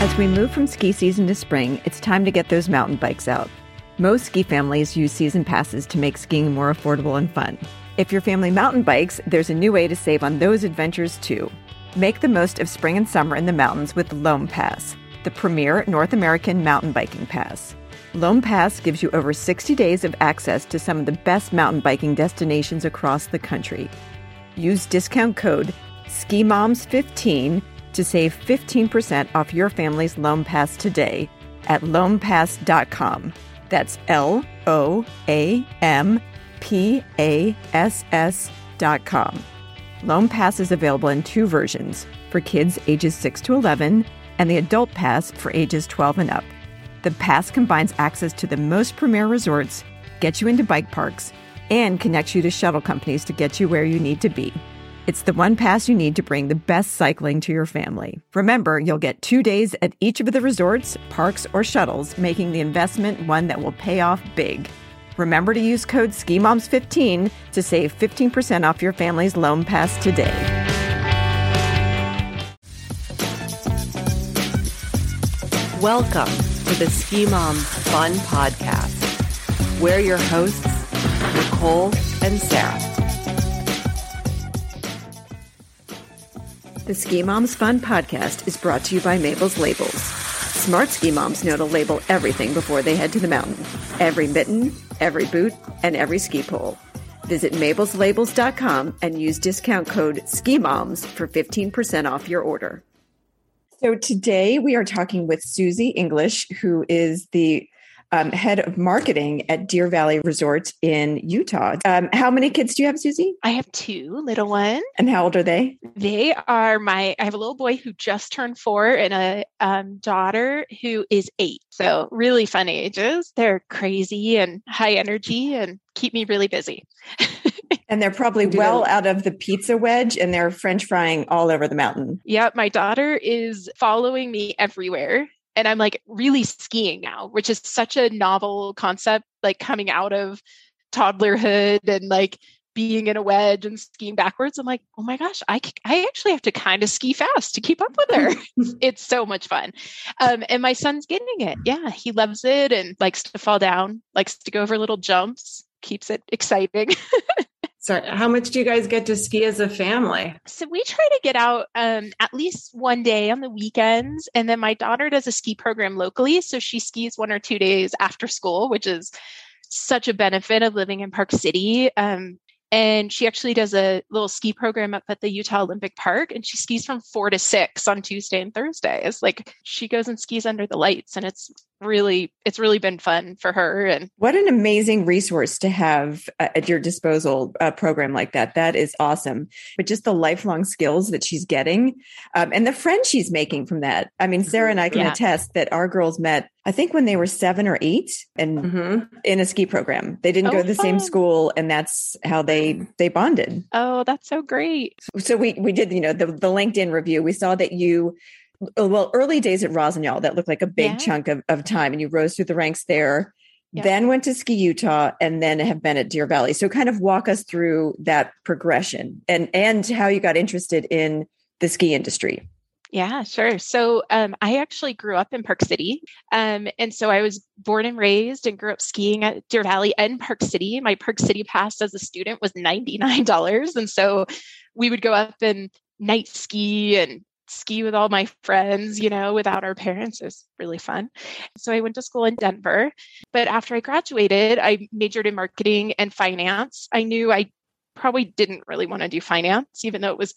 As we move from ski season to spring, it's time to get those mountain bikes out. Most ski families use season passes to make skiing more affordable and fun. If your family mountain bikes, there's a new way to save on those adventures too. Make the most of spring and summer in the mountains with Loam Pass, the premier North American mountain biking pass. Loam Pass gives you over 60 days of access to some of the best mountain biking destinations across the country. Use discount code SKIMOMS15 to save 15% off your family's Loam Pass today at loampass.com. That's L O A M P A S S.com. Loam Pass is available in two versions for kids ages 6 to 11 and the Adult Pass for ages 12 and up. The pass combines access to the most premier resorts, gets you into bike parks, and connects you to shuttle companies to get you where you need to be. It's the one pass you need to bring the best cycling to your family. Remember, you'll get two days at each of the resorts, parks, or shuttles, making the investment one that will pay off big. Remember to use code SKIMOMS15 to save 15% off your family's Loam Pass today. Welcome to the Ski Mom Fun Podcast. We're your hosts, Nicole and Sarah. The Ski Moms Fun podcast is brought to you by Mabel's Labels. Smart ski moms know to label everything before they head to the mountain every mitten, every boot, and every ski pole. Visit mabelslabels.com and use discount code Ski Moms for 15% off your order. So today we are talking with Susie English, who is the um, head of marketing at Deer Valley Resort in Utah. Um, how many kids do you have, Susie? I have two little ones. And how old are they? They are my, I have a little boy who just turned four and a um, daughter who is eight. So really fun ages. They're crazy and high energy and keep me really busy. And they're probably well out of the pizza wedge and they're french frying all over the mountain. Yep. My daughter is following me everywhere. And I'm like really skiing now, which is such a novel concept, like coming out of toddlerhood and like being in a wedge and skiing backwards. I'm like, oh my gosh, I, I actually have to kind of ski fast to keep up with her. it's so much fun. Um, and my son's getting it. Yeah, he loves it and likes to fall down, likes to go over little jumps, keeps it exciting. So, how much do you guys get to ski as a family? So, we try to get out um, at least one day on the weekends. And then my daughter does a ski program locally. So, she skis one or two days after school, which is such a benefit of living in Park City. Um, and she actually does a little ski program up at the Utah Olympic Park and she skis from 4 to 6 on Tuesday and Thursdays. Like she goes and skis under the lights and it's really it's really been fun for her and what an amazing resource to have uh, at your disposal a program like that that is awesome but just the lifelong skills that she's getting um, and the friends she's making from that i mean sarah and i can yeah. attest that our girls met i think when they were seven or eight and mm-hmm. in a ski program they didn't oh, go to the fun. same school and that's how they they bonded oh that's so great so we we did you know the, the linkedin review we saw that you uh, well, early days at Rossignol, that looked like a big yeah. chunk of, of time, and you rose through the ranks there. Yeah. Then went to Ski Utah, and then have been at Deer Valley. So, kind of walk us through that progression and and how you got interested in the ski industry. Yeah, sure. So um, I actually grew up in Park City. Um, and so I was born and raised and grew up skiing at Deer Valley and Park City. My Park City pass as a student was $99. And so we would go up and night ski and ski with all my friends, you know, without our parents. It was really fun. So I went to school in Denver. But after I graduated, I majored in marketing and finance. I knew I probably didn't really want to do finance, even though it was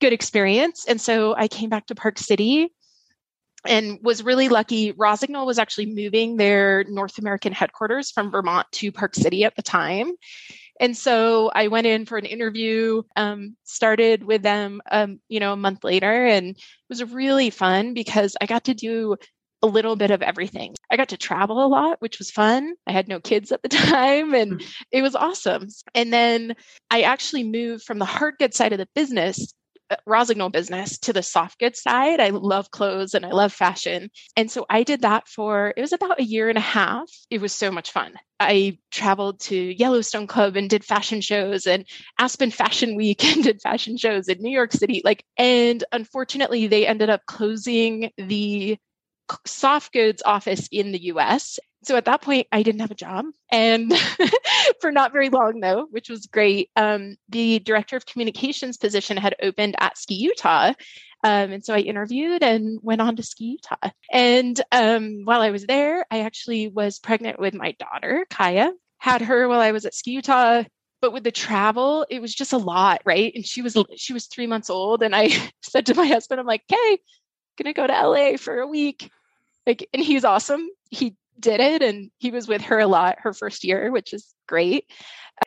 good experience. And so I came back to Park City and was really lucky. Rossignol was actually moving their North American headquarters from Vermont to Park City at the time. And so I went in for an interview, um, started with them, um, you know, a month later, and it was really fun because I got to do a little bit of everything. I got to travel a lot, which was fun. I had no kids at the time and mm-hmm. it was awesome. And then I actually moved from the hard goods side of the business uh, Rossignol business to the soft goods side. I love clothes and I love fashion. And so I did that for, it was about a year and a half. It was so much fun. I traveled to Yellowstone Club and did fashion shows and Aspen Fashion Week and did fashion shows in New York City. Like, and unfortunately, they ended up closing the soft goods office in the US. So at that point, I didn't have a job. And for not very long, though, which was great, um, the director of communications position had opened at Ski Utah. Um, and so I interviewed and went on to Ski Utah. And um, while I was there, I actually was pregnant with my daughter, Kaya. Had her while I was at Ski Utah but with the travel it was just a lot right and she was she was three months old and i said to my husband i'm like okay gonna go to la for a week like and he's awesome. He did it and he was with her a lot her first year which is great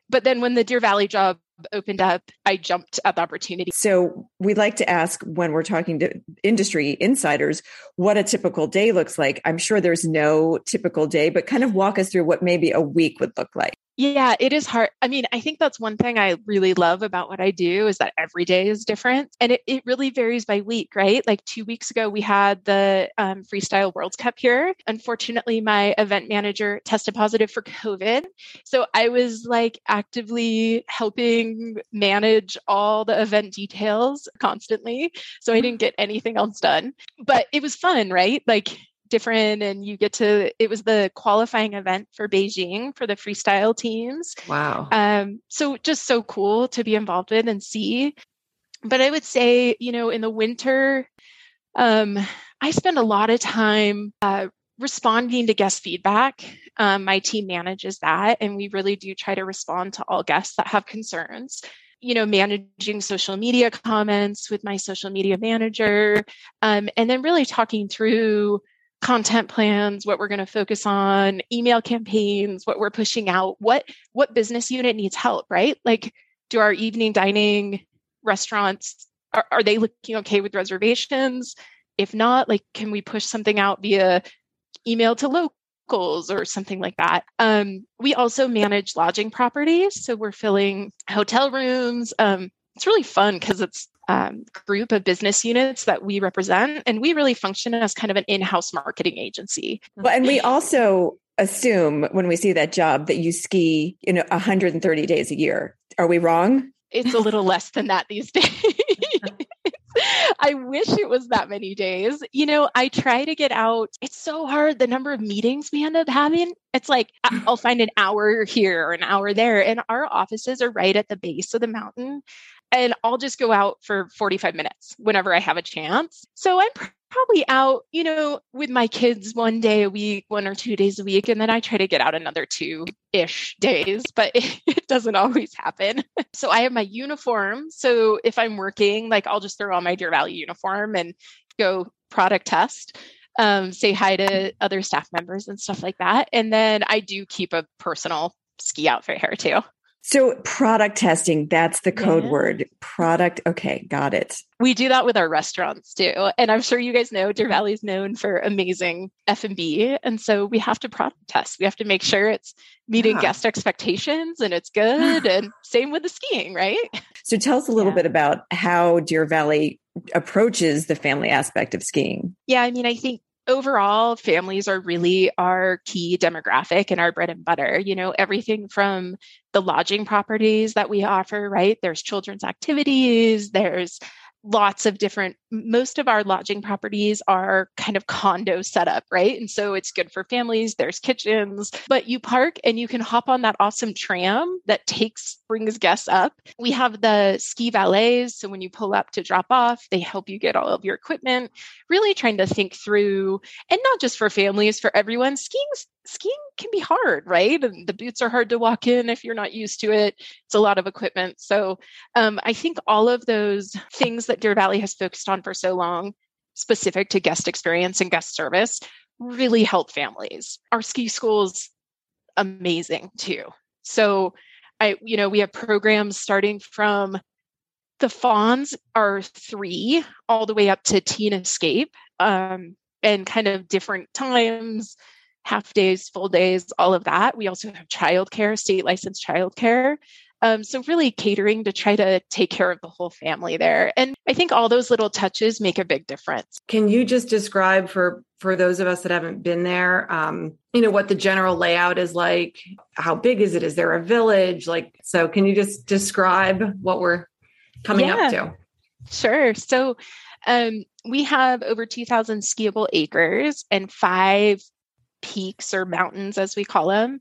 but then when the deer valley job opened up i jumped at the opportunity so we like to ask when we're talking to industry insiders what a typical day looks like i'm sure there's no typical day but kind of walk us through what maybe a week would look like yeah, it is hard. I mean, I think that's one thing I really love about what I do is that every day is different and it, it really varies by week, right? Like two weeks ago, we had the um, Freestyle World Cup here. Unfortunately, my event manager tested positive for COVID. So I was like actively helping manage all the event details constantly. So I didn't get anything else done, but it was fun, right? Like different and you get to it was the qualifying event for beijing for the freestyle teams wow um so just so cool to be involved in and see but i would say you know in the winter um i spend a lot of time uh, responding to guest feedback. Um, my team manages that and we really do try to respond to all guests that have concerns. You know managing social media comments with my social media manager um, and then really talking through content plans what we're going to focus on email campaigns what we're pushing out what what business unit needs help right? Like do our evening dining restaurants are, are they looking okay with reservations? If not like can we push something out via email to locals or something like that um, we also manage lodging properties so we're filling hotel rooms um, it's really fun because it's um, group of business units that we represent, and we really function as kind of an in-house marketing agency. Well, and we also assume when we see that job that you ski, you know, 130 days a year. Are we wrong? It's a little less than that these days. I wish it was that many days. You know, I try to get out. It's so hard. The number of meetings we end up having. It's like I'll find an hour here or an hour there. And our offices are right at the base of the mountain and I'll just go out for 45 minutes whenever I have a chance. So I'm probably out, you know, with my kids one day a week, one or two days a week, and then I try to get out another two ish days, but it, doesn't always happen. so I have my uniform. So if I'm working, like I'll just throw on my Deer Valley uniform and go product test. Um, say hi to other staff members and stuff like that. And then I do keep a personal ski outfit here too. So product testing, that's the code yeah. word. Product. Okay, got it. We do that with our restaurants too. And I'm sure you guys know Deer mm-hmm. Valley is known for amazing F&B. And so we have to product test. We have to make sure it's meeting yeah. guest expectations and it's good. and same with the skiing, right? So tell us a little yeah. bit about how Deer Valley approaches the family aspect of skiing. Yeah, I mean, I think overall families are really our key demographic and our bread and butter you know everything from the lodging properties that we offer right? There's children's activities there's lots of different most of our lodging properties are kind of condo setup right and so it's good for families there's kitchens but you park and you can hop on that awesome tram that takes brings guests up we have the ski valets so when you pull up to drop off they help you get all of your equipment really trying to think through and not just for families for everyone skiing's skiing can be hard, right? And the boots are hard to walk in if you're not used to it. It's a lot of equipment. So um, I think all of those things that Deer Valley has focused on for so long, specific to guest experience and guest service, really help families. Our ski school's amazing too. So I, you know, we have programs starting from the fawns are three all the way up to teen escape um, and kind of different times half days, full days, all of that. We also have childcare, state licensed childcare. Um, so really catering to try to take care of the whole family there. And I think all those little touches make a big difference. Can you just describe for for those of us that haven't been there, um, you know, what the general layout is like? How big is it? Is there a village? Like, so can you just describe what we're coming yeah. up to? Sure. So Um, we have over 2,000 skiable acres and five peaks or mountains, as we call them.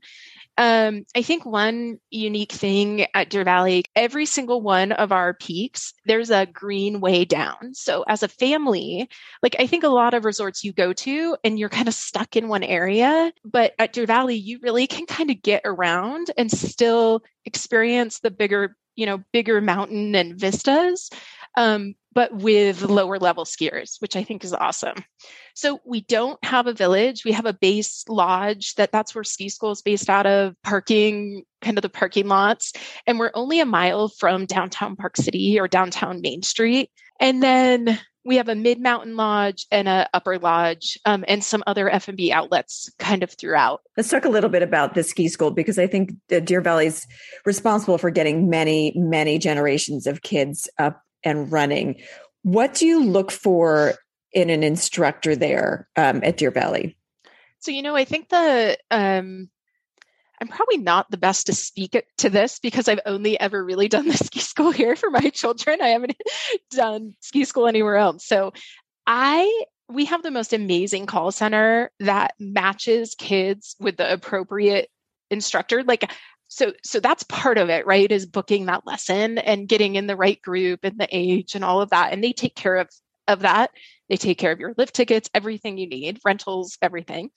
Um, I think one unique thing at Deer Valley, every single one of our peaks, there's a green way down. So as a family, like I think a lot of resorts you go to and you're kind of stuck in one area, but at Deer Valley, you really can kind of get around and still experience the bigger, you know, bigger mountain and vistas. Um, but with lower level skiers, which I think is awesome. So we don't have a village. We have a base lodge that that's where ski school is based out of, parking, kind of the parking lots. And we're only a mile from downtown Park City or downtown Main Street. And then we have a mid mountain lodge and a upper lodge um, and some other f&b outlets kind of throughout let's talk a little bit about the ski school because i think deer valley's responsible for getting many many generations of kids up and running. What do you look for in an instructor there um, at Deer Valley? So, you know, I think the, um, I'm probably not the best to speak to this because I've only ever really done the ski school here for my children. I haven't done ski school anywhere else. So, I we have the most amazing call center that matches kids with the appropriate instructor. Like so so that's part of it right is booking that lesson and getting in the right group and the age and all of that. And they take care of of that. They take care of your lift tickets everything you need rentals everything.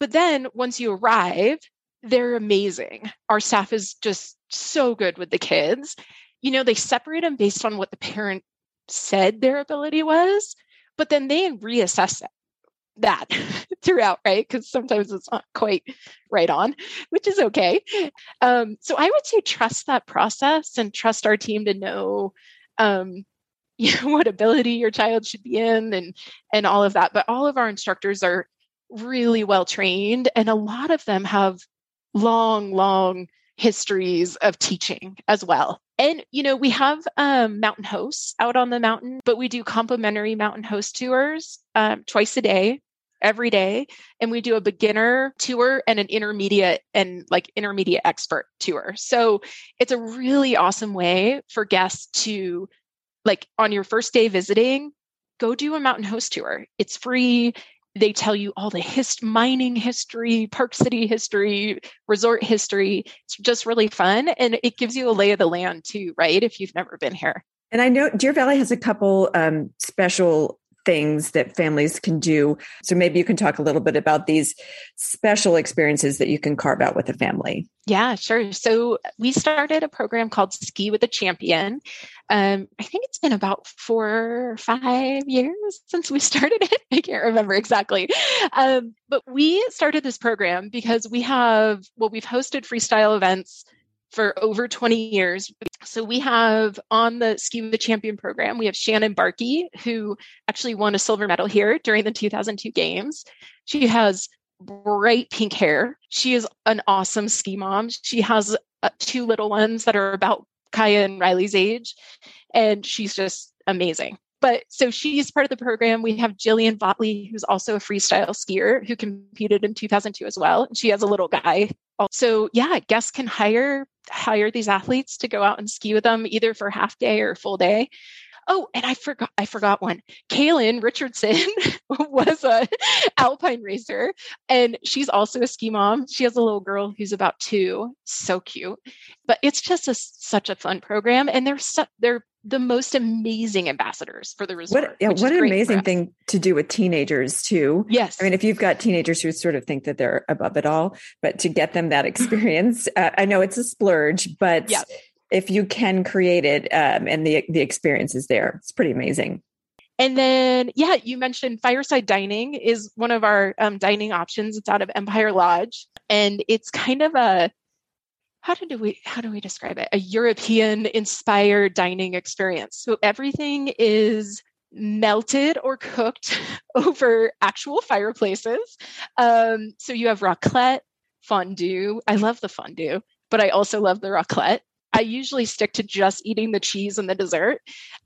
But then once you arrive they're amazing. Our staff is just so good with the kids. You know they separate them based on what the parent said their ability was but then they reassess it that throughout, right? Because sometimes it's not quite right on, which is okay. Um, so I would say trust that process and trust our team to know, um, you know, what ability your child should be in and and all of that. But all of our instructors are really well trained, and a lot of them have long, long histories of teaching as well. And you know, we have um, mountain hosts out on the mountain, but we do complimentary mountain host tours um, twice a day every day and we do a beginner tour and an intermediate and like intermediate expert tour. So it's a really awesome way for guests to like on your first day visiting go do a mountain host tour. It's free. They tell you all the hist- mining history park city history resort history. It's just really fun and it gives you a lay of the land too right if you've never been here. And I know Deer Valley has a couple um, special things that families can do. So maybe you can talk a little bit about these special experiences that you can carve out with a family. Yeah, sure. So we started a program called Ski with a Champion. Um, I think it's been about four or five years since we started it. I can't remember exactly. Um, but we started this program because we have, well, we've hosted freestyle events for over 20 years. So we have on the Ski the Champion program, we have Shannon Bahrke, who actually won a silver medal here during the 2002 games. She has bright pink hair. She is an awesome ski mom. She has uh, two little ones that are about Kaya and Riley's age, and she's just amazing. But so she's part of the program. We have Jillian Vogtli, who's also a freestyle skier who competed in 2002 as well. And she has a little guy. So yeah, guests can hire hire these athletes to go out and ski with them either for half day or full day. Oh, and I forgot I forgot one. Kaylin Richardson was a alpine racer and she's also a ski mom. She has a little girl who's about 2. So cute. But it's just a, such a fun program and they're su- they're the most amazing ambassadors for the resort. What, yeah, what an amazing thing to do with teenagers too. Yes. I mean, if you've got teenagers who sort of think that they're above it all, but to get them that experience, uh, I know it's a splurge, but yeah. If you can create it um, and the, the experience is there, it's pretty amazing. And then, yeah, you mentioned fireside dining is one of our um, dining options. It's out of Empire Lodge, and it's kind of a how do we how do we describe it? A European inspired dining experience. So everything is melted or cooked over actual fireplaces. Um, so you have raclette, fondue. I love the fondue, but I also love the raclette. I usually stick to just eating the cheese and the dessert.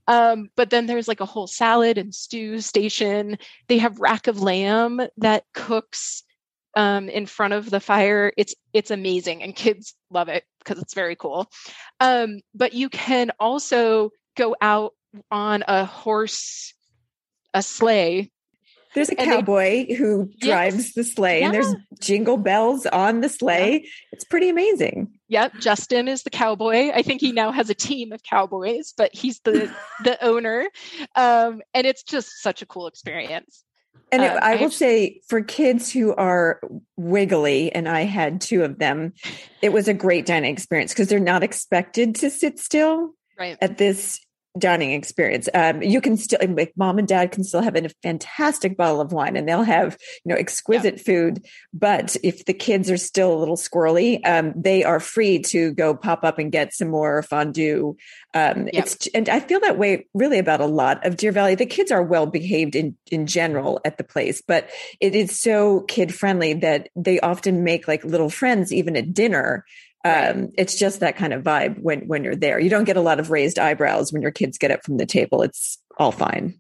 Um, but then there's like a whole salad and stew station. They have rack of lamb that cooks um, in front of the fire. It's it's amazing, and kids love it because it's very cool. Um, but you can also go out on a horse a sleigh. There's a And they- cowboy who Yes. drives the sleigh, and there's jingle bells on the sleigh. It's pretty amazing. Yep, Justin is the cowboy. I think he now has a team of cowboys, but he's the the owner. Um, and it's just such a cool experience. And Um, I I will actu- say, for kids who are wiggly, and I had two of them, it was a great dining experience because they're not expected to sit still Right. at this dining experience. Um, you can still, like, mom and dad can still have a fantastic bottle of wine, and they'll have you know exquisite food. But if the kids are still a little squirrely, um, they are free to go pop up and get some more fondue. Um, Yep. It's and I feel that way really about a lot of Deer Valley. The kids are well behaved in in general at the place, but it is so kid friendly that they often make like little friends even at dinner. Um, it's just that kind of vibe when when you're there. You don't get a lot of raised eyebrows when your kids get up from the table. It's all fine.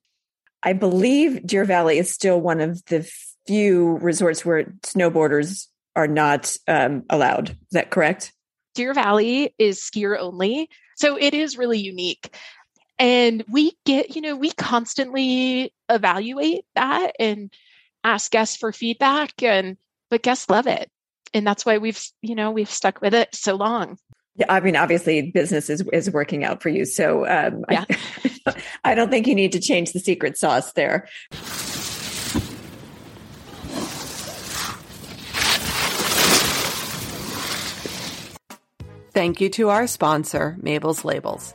I believe Deer Valley is still one of the few resorts where snowboarders are not um, allowed. Is that correct? Deer Valley is skier only. So it is really unique. And we get, you know, we constantly evaluate that and ask guests for feedback and but guests love it. And that's why we've, you know, we've stuck with it so long. Yeah, I mean, obviously, business is is working out for you. So, um, Yeah. I, I don't think you need to change the secret sauce there. Thank you to our sponsor, Mabel's Labels.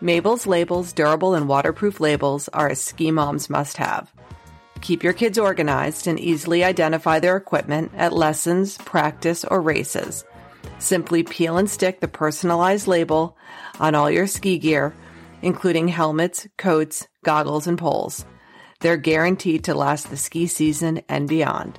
Mabel's Labels durable and waterproof labels are a ski mom's must have. Keep your kids organized and easily identify their equipment at lessons, practice, or races. Simply peel and stick the personalized label on all your ski gear, including helmets, coats, goggles, and poles. They're guaranteed to last the ski season and beyond.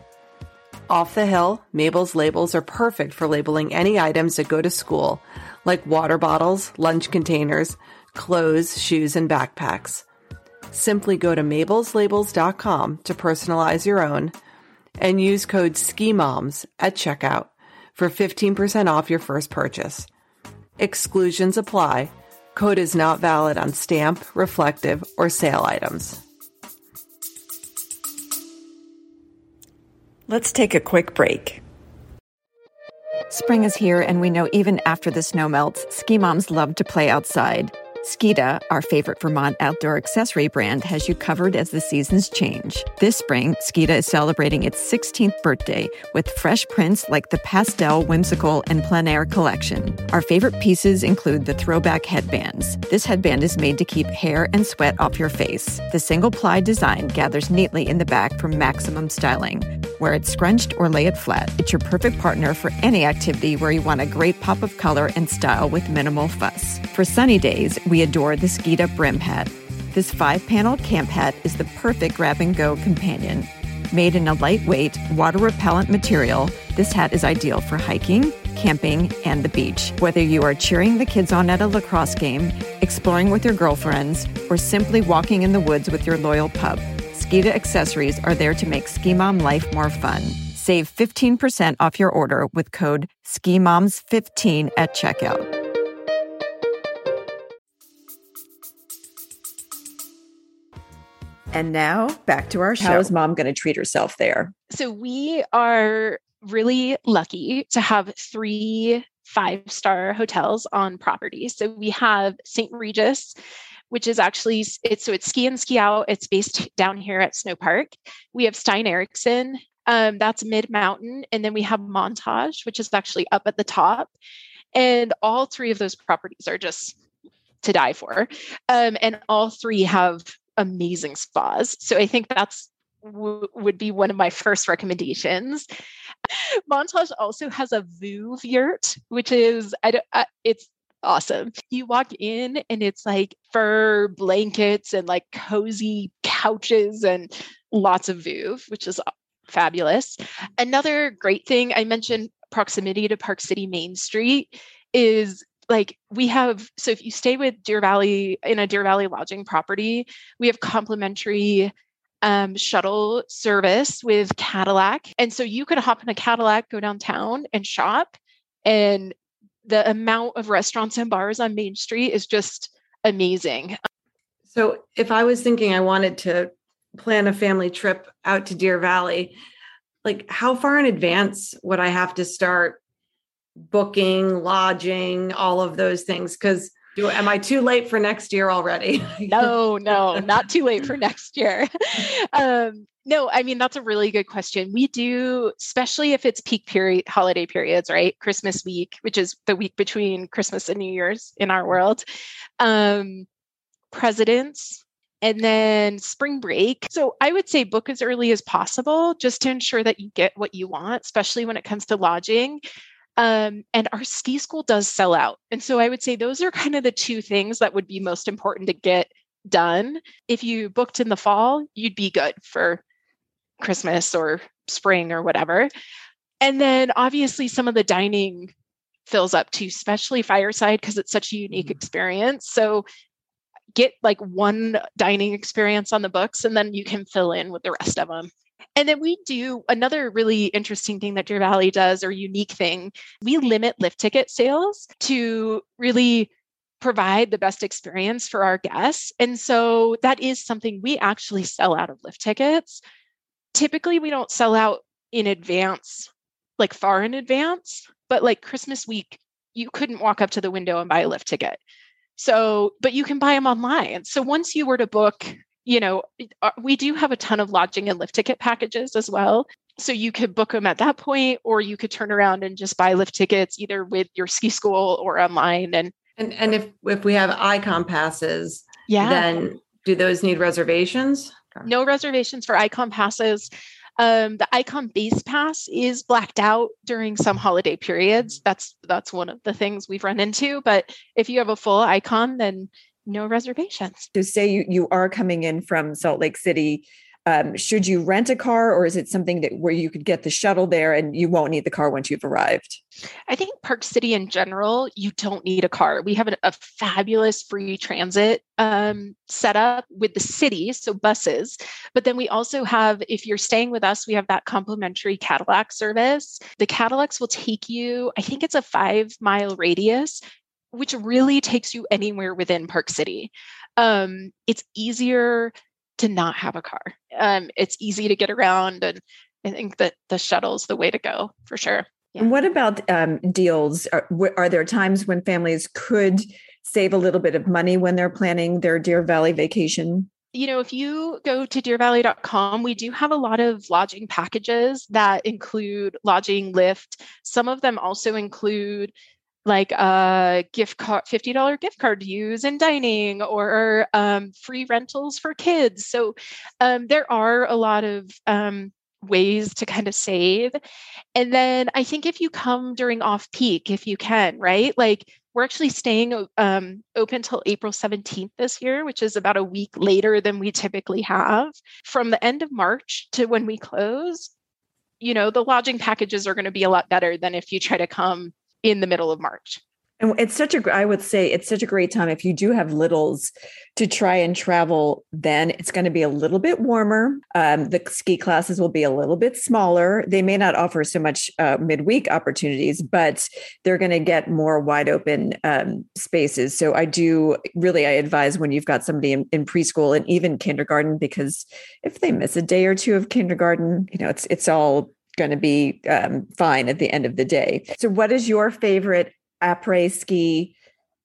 Off the hill, Mabel's labels are perfect for labeling any items that go to school, like water bottles, lunch containers, clothes, shoes, and backpacks. Simply go to mabelslabels.com to personalize your own and use code SKIMOMS at checkout for 15% off your first purchase. Exclusions apply. Code is not valid on stamp, reflective, or sale items. Let's take a quick break. Spring is here, and we know even after the snow melts, ski moms love to play outside. Skida, our favorite Vermont outdoor accessory brand, has you covered as the seasons change. This spring, Skida is celebrating its 16th birthday with fresh prints like the pastel, whimsical, and plein air collection. Our favorite pieces include the throwback headbands. This headband is made to keep hair and sweat off your face. The single ply design gathers neatly in the back for maximum styling. Wear it scrunched or lay it flat. It's your perfect partner for any activity where you want a great pop of color and style with minimal fuss. For sunny days, we adore the Skida Brim Hat. This five panel camp hat is the perfect grab and go companion. Made in a lightweight, water repellent material, this hat is ideal for hiking, camping, and the beach. Whether you are cheering the kids on at a lacrosse game, exploring with your girlfriends, or simply walking in the woods with your loyal pup, Skida accessories are there to make ski mom life more fun. Save 15% off your order with code SKIMOMS15 at checkout. And now back to our show. How is mom going to treat herself there? So we are really lucky to have three five star hotels on property. So we have St. Regis, which is actually it's so it's ski and ski out. It's based down here at Snow Park. We have Stein Eriksen, um, that's mid mountain, and then we have Montage, which is actually up at the top. And all three of those properties are just to die for, um, and all three have amazing spas. So I think that's w- would be one of my first recommendations. Montage also has a Veuve yurt, which is I don't, I, it's awesome. You walk in and it's like fur blankets and like cozy couches and lots of Veuve, which is fabulous. Another great thing I mentioned proximity to Park City Main Street is like we have so if you stay with Deer Valley in a Deer Valley lodging property, we have complimentary um, shuttle service with Cadillac. And so you could hop in a Cadillac, go downtown and shop. And the amount of restaurants and bars on Main Street is just amazing. So if I was thinking I wanted to plan a family trip out to Deer Valley, like how far in advance would I have to start booking, lodging, all of those things? Because do am I too late for next year already? no, no, not too late for next year. Um, no, I mean that's a really good question. We do, especially if it's peak period holiday periods, right? Christmas week, which is the week between Christmas and New Year's in our world. Um, presidents, and then spring break. So I would say book as early as possible just to ensure that you get what you want, especially when it comes to lodging. Um, and our ski school does sell out. And so I would say those are kind of the two things that would be most important to get done. If you booked in the fall, you'd be good for Christmas or spring or whatever. And then obviously some of the dining fills up too, especially fireside because it's such a unique mm-hmm. experience. So get like one dining experience on the books and then you can fill in with the rest of them. And then we do another really interesting thing that Deer Valley does, or unique thing. We limit lift ticket sales to really provide the best experience for our guests. And so that is something we actually sell out of lift tickets. Typically, we don't sell out in advance, like far in advance, but like Christmas week, you couldn't walk up to the window and buy a lift ticket. So, but you can buy them online. So once you were to book you know, uh, we do have a ton of lodging and lift ticket packages as well. So you could book them at that point, or you could turn around and just buy lift tickets either with your ski school or online. And and and if if we have Ikon passes, yeah, then do those need reservations? No reservations for Ikon passes. Um, the Ikon base pass is blacked out during some holiday periods. That's that's one of the things we've run into. But if you have a full Ikon, then no reservations. To say you, you are coming in from Salt Lake City, um, should you rent a car or is it something that where you could get the shuttle there and you won't need the car once you've arrived? I think Park City in general, you don't need a car. We have a, a fabulous free transit um, setup with the city, so buses. But then we also have, if you're staying with us, we have that complimentary Cadillac service. The Cadillacs will take you, I think it's a five mile radius which really takes you anywhere within Park City. Um, it's easier to not have a car. Um, it's easy to get around, and I think that the shuttle is the way to go for sure. Yeah. And what about um, deals? Are, are, there times when families could save a little bit of money when they're planning their Deer Valley vacation? You know, if you go to deervalley.com, we do have a lot of lodging packages that include lodging, lift. Some of them also include like a gift card $50 gift card to use in dining or um, free rentals for kids. So um, there are a lot of um, ways to kind of save. And then i think if you come during off peak if you can right? Like we're actually staying um, open till april 17th this year which is about a week later than we typically have. From the end of march to when we close you know the lodging packages are going to be a lot better than if you try to come in the middle of March. And it's such a, I would say it's such a great time if you do have littles to try and travel. Then it's going to be a little bit warmer. Um, the ski classes will be a little bit smaller. They may not offer so much uh, midweek opportunities, but they're going to get more wide open um, spaces. So I do really, I advise when you've got somebody in, in preschool and even kindergarten, because if they miss a day or two of kindergarten, you know, it's it's all going to be um, fine at the end of the day. So, what is your favorite après ski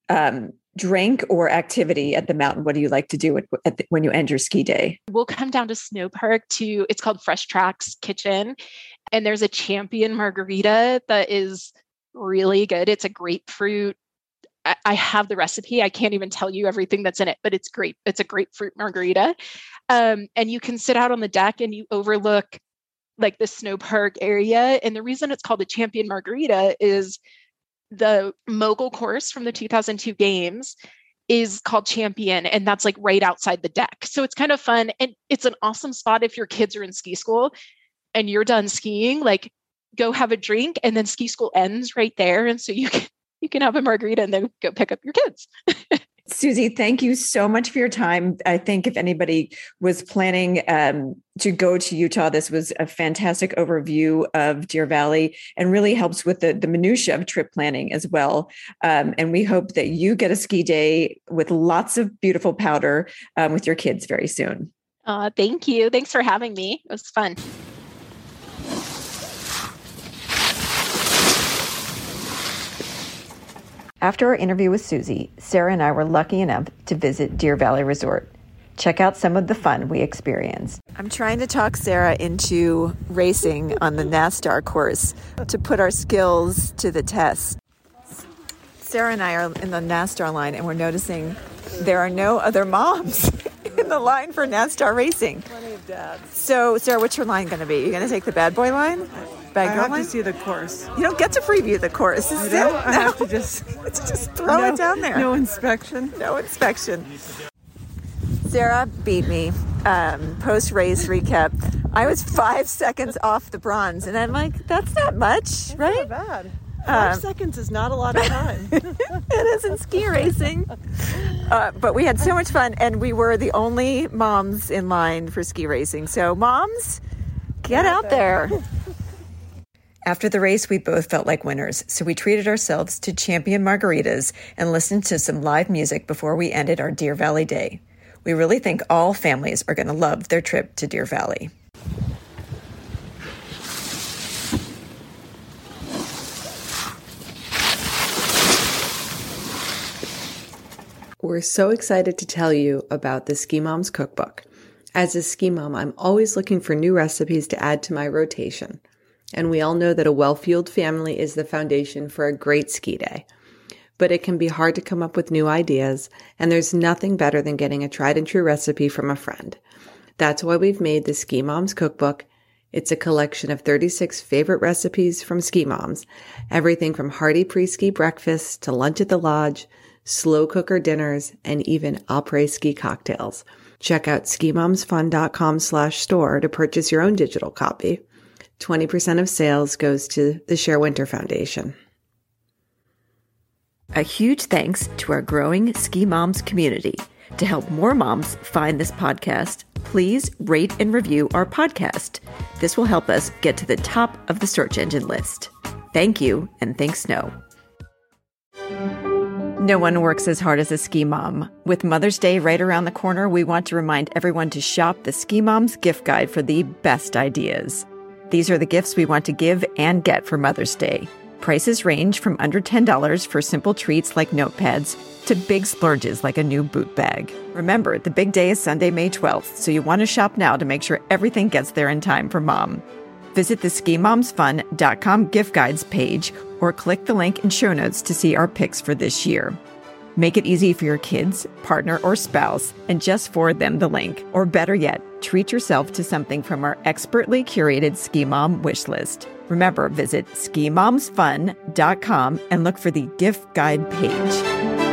um, drink or activity at the mountain? What do you like to do at the, when you end your ski day? We'll come down to Snow Park to it's called Fresh Tracks Kitchen, and there's a champion margarita that is really good. It's a grapefruit. I, I have the recipe. I can't even tell you everything that's in it, but it's great. It's a grapefruit margarita. Um, and you can sit out on the deck and you overlook like the snow park area. And the reason it's called the Champion Margarita is the mogul course from the 2002 games is called Champion, and that's like right outside the deck. So it's kind of fun. And it's an awesome spot if your kids are in ski school and you're done skiing, like go have a drink and then ski school ends right there. And so you can you can have a margarita and then go pick up your kids. Susie, thank you so much for your time. I think if anybody was planning um, to go to Utah, this was a fantastic overview of Deer Valley and really helps with the, the minutia of trip planning as well. Um, and we hope that you get a ski day with lots of beautiful powder um, with your kids very soon. Uh, thank you. Thanks for having me. It was fun. After our interview with Susie, Sarah and I were lucky enough to visit Deer Valley Resort. Check out some of the fun we experienced. I'm trying to talk Sarah into racing on the NASTAR course to put our skills to the test. Sarah and I are in the NASTAR line and we're noticing there are no other moms in the line for NASTAR racing. Plenty of dads. So, Sarah, what's your line going to be? You're going to take the bad boy line? Bad I girl have to see the course. you don't get to preview the course. This is I it. I have to just just throw no, it down there. No inspection. No inspection. Sarah beat me. Um, Post race recap. I was five seconds off the bronze, and I'm like, that's not much, right? Not bad. Five Um, seconds is not a lot of time. it is in ski racing. Uh, but we had so much fun, and we were the only moms in line for ski racing. So, moms, get out there. After the race, we both felt like winners, so we treated ourselves to champion margaritas and listened to some live music before we ended our Deer Valley day. We really think all families are going to love their trip to Deer Valley. We're so excited to tell you about the Ski Moms Cookbook. As a ski mom, I'm always looking for new recipes to add to my rotation. And we all know that a well fueled family is the foundation for a great ski day. But it can be hard to come up with new ideas, and there's nothing better than getting a tried and true recipe from a friend. That's why we've made the Ski Moms Cookbook. It's a collection of 36 favorite recipes from ski moms, everything from hearty pre-ski breakfasts to lunch at the lodge, slow cooker dinners, and even après ski cocktails. Check out skimomsfun.com slash store to purchase your own digital copy. 20% of sales goes to the Share Winter Foundation. A huge thanks to our growing Ski Moms community. To help more moms find this podcast, please rate and review our podcast. This will help us get to the top of the search engine list. Thank you, and thanks, Snow. No one works as hard as a ski mom. With Mother's Day right around the corner, we want to remind everyone to shop the Ski Mom's gift guide for the best ideas. These are the gifts we want to give and get for Mother's Day. Prices range from under $10 for simple treats like notepads to big splurges like a new boot bag. Remember, the big day is Sunday, May 12th, so you want to shop now to make sure everything gets there in time for mom. Visit the skimomsfun.com gift guides page or click the link in show notes to see our picks for this year. Make it easy for your kids, partner, or spouse and just forward them the link. Or better yet, treat yourself to something from our expertly curated Ski Mom wish list. Remember, visit skimomsfun.com and look for the gift guide page.